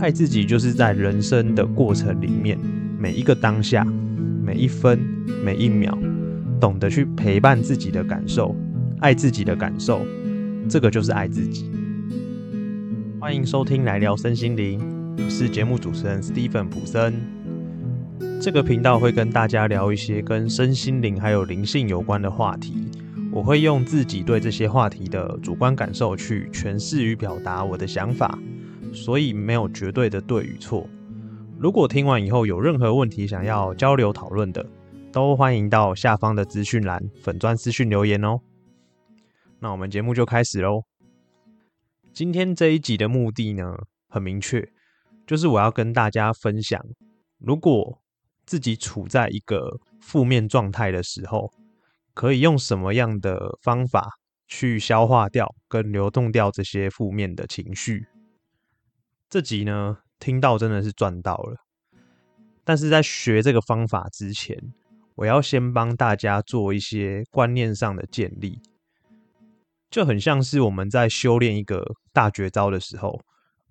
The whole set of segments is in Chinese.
爱自己就是在人生的过程里面，每一个当下，每一分每一秒，懂得去陪伴自己的感受，爱自己的感受，这个就是爱自己。欢迎收听来聊身心灵，我是节目主持人 Stephen 普森。这个频道会跟大家聊一些跟身心灵还有灵性有关的话题，我会用自己对这些话题的主观感受去诠释与表达我的想法。所以没有绝对的对与错。如果听完以后有任何问题想要交流讨论的，都欢迎到下方的资讯栏粉钻私讯留言哦。那我们节目就开始喽。今天这一集的目的呢，很明确，就是我要跟大家分享，如果自己处在一个负面状态的时候，可以用什么样的方法去消化掉跟流动掉这些负面的情绪。这集呢，听到真的是赚到了。但是在学这个方法之前，我要先帮大家做一些观念上的建立，就很像是我们在修炼一个大绝招的时候，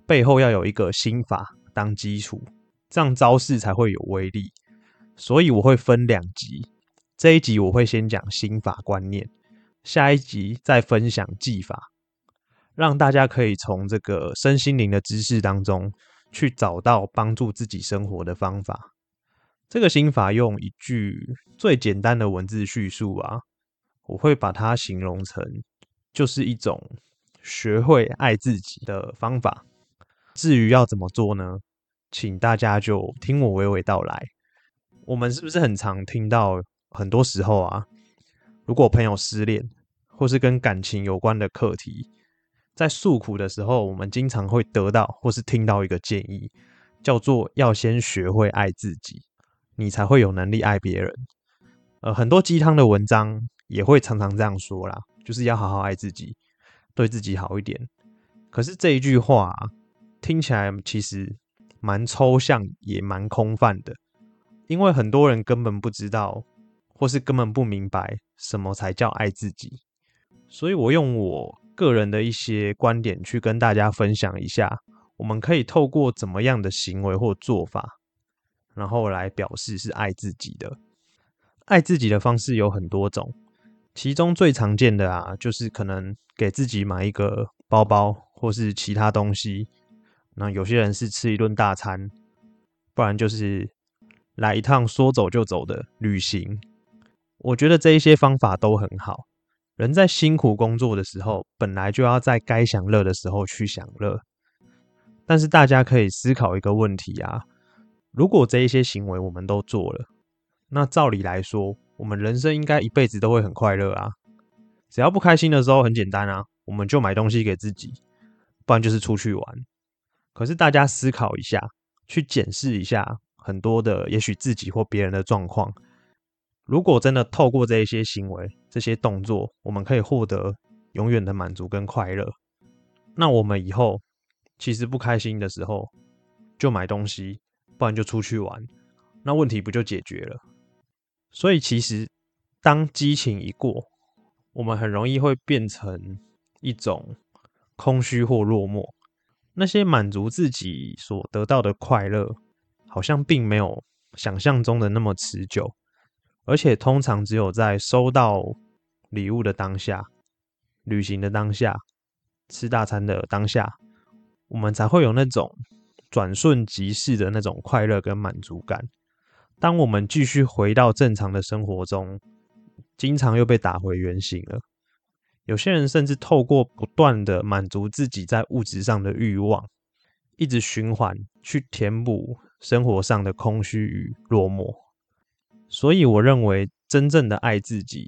背后要有一个心法当基础，这样招式才会有威力。所以我会分两集，这一集我会先讲心法观念，下一集再分享技法。让大家可以从这个身心灵的知识当中去找到帮助自己生活的方法。这个心法用一句最简单的文字叙述啊，我会把它形容成就是一种学会爱自己的方法。至于要怎么做呢？请大家就听我娓娓道来。我们是不是很常听到，很多时候啊，如果朋友失恋或是跟感情有关的课题。在诉苦的时候，我们经常会得到或是听到一个建议，叫做要先学会爱自己，你才会有能力爱别人。呃，很多鸡汤的文章也会常常这样说啦，就是要好好爱自己，对自己好一点。可是这一句话听起来其实蛮抽象，也蛮空泛的，因为很多人根本不知道，或是根本不明白什么才叫爱自己。所以我用我。个人的一些观点去跟大家分享一下，我们可以透过怎么样的行为或做法，然后来表示是爱自己的。爱自己的方式有很多种，其中最常见的啊，就是可能给自己买一个包包或是其他东西。那有些人是吃一顿大餐，不然就是来一趟说走就走的旅行。我觉得这一些方法都很好。人在辛苦工作的时候，本来就要在该享乐的时候去享乐。但是大家可以思考一个问题啊：如果这一些行为我们都做了，那照理来说，我们人生应该一辈子都会很快乐啊。只要不开心的时候，很简单啊，我们就买东西给自己，不然就是出去玩。可是大家思考一下，去检视一下很多的，也许自己或别人的状况。如果真的透过这一些行为、这些动作，我们可以获得永远的满足跟快乐，那我们以后其实不开心的时候，就买东西，不然就出去玩，那问题不就解决了？所以其实当激情一过，我们很容易会变成一种空虚或落寞，那些满足自己所得到的快乐，好像并没有想象中的那么持久。而且通常只有在收到礼物的当下、旅行的当下、吃大餐的当下，我们才会有那种转瞬即逝的那种快乐跟满足感。当我们继续回到正常的生活中，经常又被打回原形了。有些人甚至透过不断的满足自己在物质上的欲望，一直循环去填补生活上的空虚与落寞。所以，我认为真正的爱自己，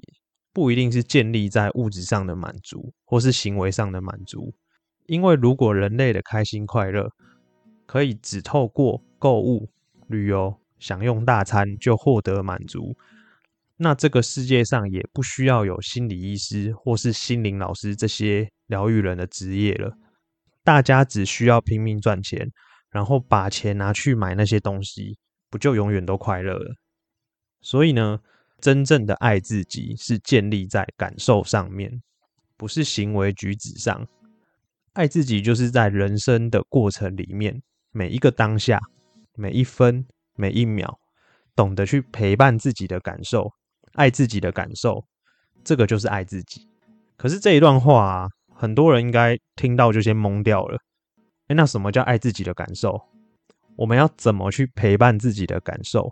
不一定是建立在物质上的满足，或是行为上的满足。因为如果人类的开心快乐可以只透过购物、旅游、享用大餐就获得满足，那这个世界上也不需要有心理医师或是心灵老师这些疗愈人的职业了。大家只需要拼命赚钱，然后把钱拿去买那些东西，不就永远都快乐了？所以呢，真正的爱自己是建立在感受上面，不是行为举止上。爱自己就是在人生的过程里面，每一个当下，每一分每一秒，懂得去陪伴自己的感受，爱自己的感受，这个就是爱自己。可是这一段话啊，很多人应该听到就先懵掉了。哎，那什么叫爱自己的感受？我们要怎么去陪伴自己的感受？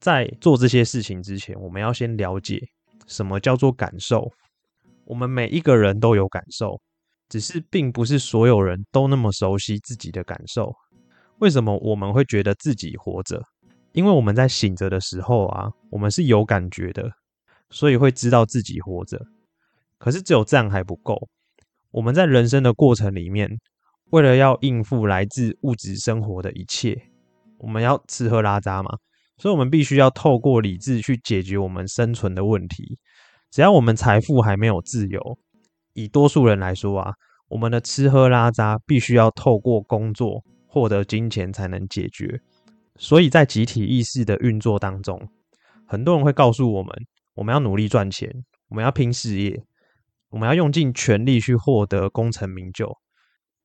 在做这些事情之前，我们要先了解什么叫做感受。我们每一个人都有感受。只是并不是所有人都那么熟悉自己的感受。为什么我们会觉得自己活着？因为我们在醒着的时候啊，我们是有感觉的，所以会知道自己活着。可是只有这样还不够。我们在人生的过程里面，为了要应付来自物质生活的一切，我们要吃喝拉撒嘛，所以我们必须要透过理智去解决我们生存的问题。只要我们财富还没有自由。以多数人来说啊，我们的吃喝拉撒必须要透过工作获得金钱才能解决。所以在集体意识的运作当中，很多人会告诉我们：我们要努力赚钱，我们要拼事业，我们要用尽全力去获得功成名就。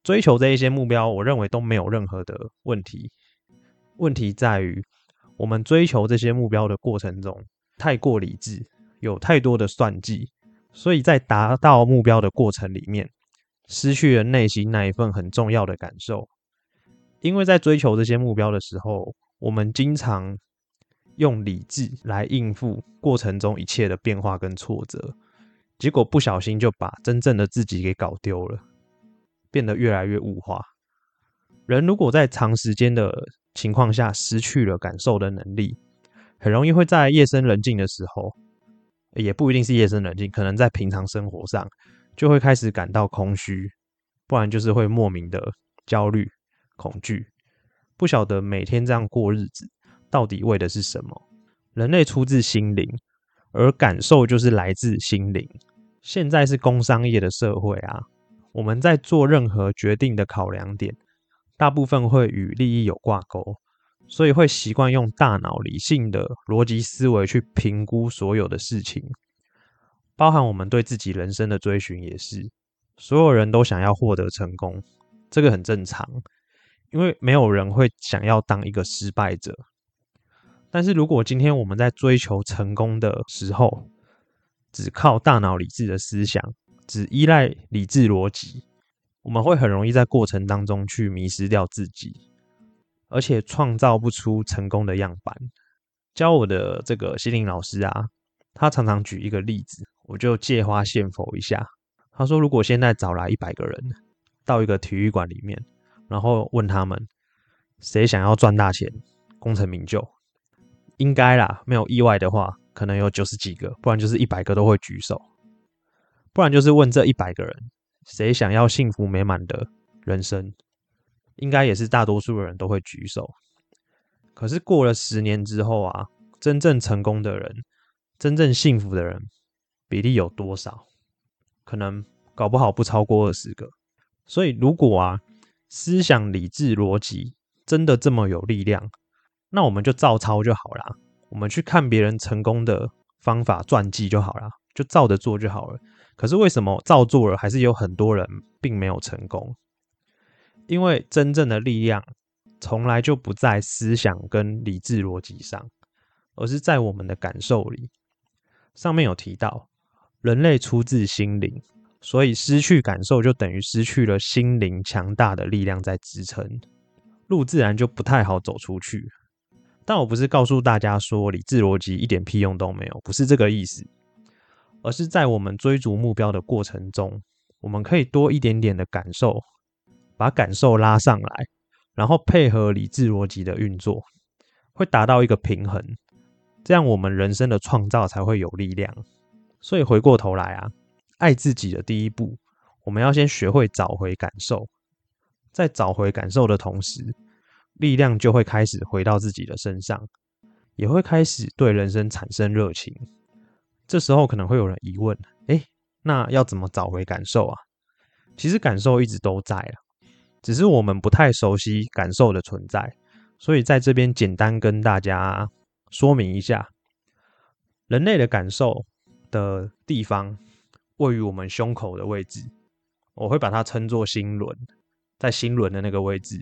追求这一些目标，我认为都没有任何的问题。问题在于，我们追求这些目标的过程中太过理智，有太多的算计。所以在达到目标的过程里面，失去了内心那一份很重要的感受。因为在追求这些目标的时候，我们经常用理智来应付过程中一切的变化跟挫折，结果不小心就把真正的自己给搞丢了，变得越来越物化。人如果在长时间的情况下失去了感受的能力，很容易会在夜深人静的时候。也不一定是夜深人静，可能在平常生活上就会开始感到空虚，不然就是会莫名的焦虑、恐惧，不晓得每天这样过日子到底为的是什么。人类出自心灵，而感受就是来自心灵。现在是工商业的社会啊，我们在做任何决定的考量点，大部分会与利益有挂钩。所以会习惯用大脑理性的逻辑思维去评估所有的事情，包含我们对自己人生的追寻也是。所有人都想要获得成功，这个很正常，因为没有人会想要当一个失败者。但是如果今天我们在追求成功的时候，只靠大脑理智的思想，只依赖理智逻辑，我们会很容易在过程当中去迷失掉自己。而且创造不出成功的样板。教我的这个心灵老师啊，他常常举一个例子，我就借花献佛一下。他说，如果现在找来一百个人到一个体育馆里面，然后问他们谁想要赚大钱、功成名就，应该啦，没有意外的话，可能有九十几个，不然就是一百个都会举手。不然就是问这一百个人谁想要幸福美满的人生。应该也是大多数人都会举手，可是过了十年之后啊，真正成功的人、真正幸福的人比例有多少？可能搞不好不超过二十个。所以，如果啊，思想、理智、逻辑真的这么有力量，那我们就照抄就好啦。我们去看别人成功的方法传记就好啦，就照着做就好了。可是为什么照做了，还是有很多人并没有成功？因为真正的力量从来就不在思想跟理智逻辑上，而是在我们的感受里。上面有提到，人类出自心灵，所以失去感受就等于失去了心灵强大的力量在支撑，路自然就不太好走出去。但我不是告诉大家说理智逻辑一点屁用都没有，不是这个意思，而是在我们追逐目标的过程中，我们可以多一点点的感受。把感受拉上来，然后配合理智逻辑的运作，会达到一个平衡，这样我们人生的创造才会有力量。所以回过头来啊，爱自己的第一步，我们要先学会找回感受，在找回感受的同时，力量就会开始回到自己的身上，也会开始对人生产生热情。这时候可能会有人疑问：哎，那要怎么找回感受啊？其实感受一直都在啊。只是我们不太熟悉感受的存在，所以在这边简单跟大家说明一下，人类的感受的地方位于我们胸口的位置，我会把它称作心轮，在心轮的那个位置，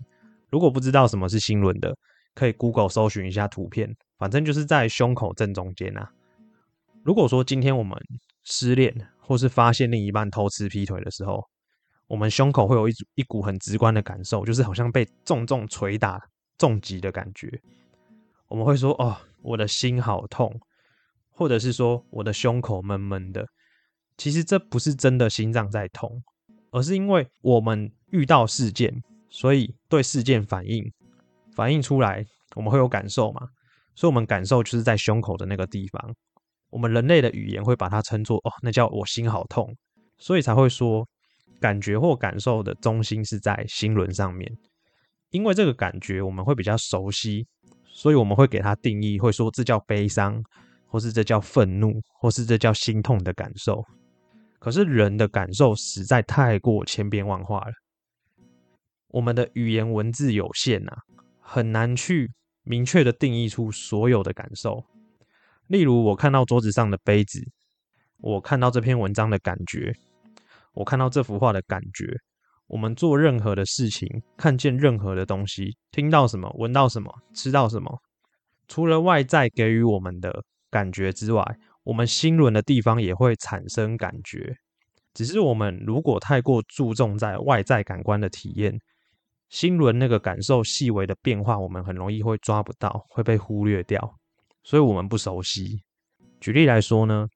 如果不知道什么是心轮的，可以 Google 搜寻一下图片，反正就是在胸口正中间啊。如果说今天我们失恋，或是发现另一半偷吃劈腿的时候，我们胸口会有一一股很直观的感受，就是好像被重重捶打、重击的感觉。我们会说：“哦，我的心好痛。”或者是说我的胸口闷闷的。其实这不是真的心脏在痛，而是因为我们遇到事件，所以对事件反应反应出来，我们会有感受嘛？所以我们感受就是在胸口的那个地方。我们人类的语言会把它称作哦，那叫我心好痛，所以才会说感觉或感受的中心是在心轮上面。因为这个感觉我们会比较熟悉，所以我们会给它定义，会说这叫悲伤，或是这叫愤怒，或是这叫心痛的感受。可是人的感受实在太过千变万化了，我们的语言文字有限呐，很难去明确的定义出所有的感受。例如，我看到桌子上的杯子，我看到这篇文章的感觉，我看到这幅画的感觉。我们做任何的事情，看见任何的东西，听到什么，闻到什么，吃到什么，除了外在给予我们的感觉之外，我们心轮的地方也会产生感觉。只是我们如果太过注重在外在感官的体验，心轮那个感受细微的变化，我们很容易会抓不到，会被忽略掉。所以我们不熟悉。举例来说呢，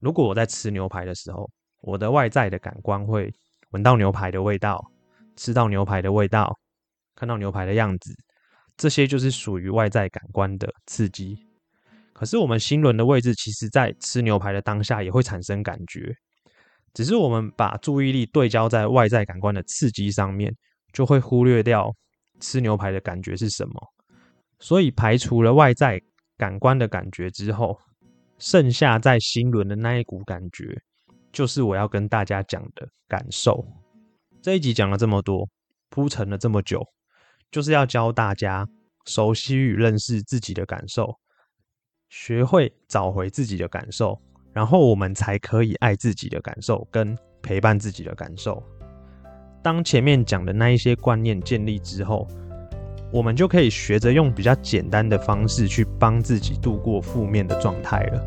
如果我在吃牛排的时候，我的外在的感官会闻到牛排的味道，吃到牛排的味道，看到牛排的样子，这些就是属于外在感官的刺激。可是我们心轮的位置，其实在吃牛排的当下也会产生感觉，只是我们把注意力对焦在外在感官的刺激上面，就会忽略掉吃牛排的感觉是什么。所以排除了外在感官的感觉之后，剩下在心轮的那一股感觉，就是我要跟大家讲的感受。这一集讲了这么多，铺陈了这么久，就是要教大家熟悉与认识自己的感受，学会找回自己的感受，然后我们才可以爱自己的感受，跟陪伴自己的感受。当前面讲的那一些观念建立之后。我们就可以学着用比较简单的方式去帮自己度过负面的状态了。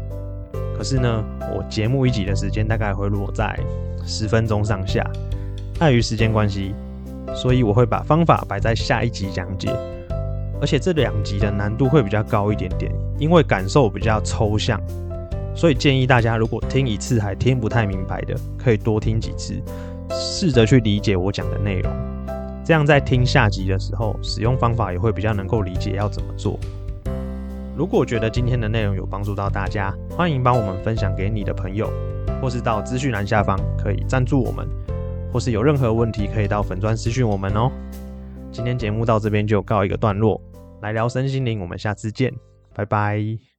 可是呢，我节目一集的时间大概会落在十分钟上下，碍于时间关系，所以我会把方法摆在下一集讲解。而且这两集的难度会比较高一点点，因为感受比较抽象，所以建议大家如果听一次还听不太明白的，可以多听几次，试着去理解我讲的内容。这样在听下集的时候，使用方法也会比较能够理解要怎么做。如果觉得今天的内容有帮助到大家，欢迎帮我们分享给你的朋友，或是到资讯栏下方可以赞助我们，或是有任何问题可以到粉钻私讯我们哦。今天节目到这边就告一个段落，来聊身心灵，我们下次见，拜拜。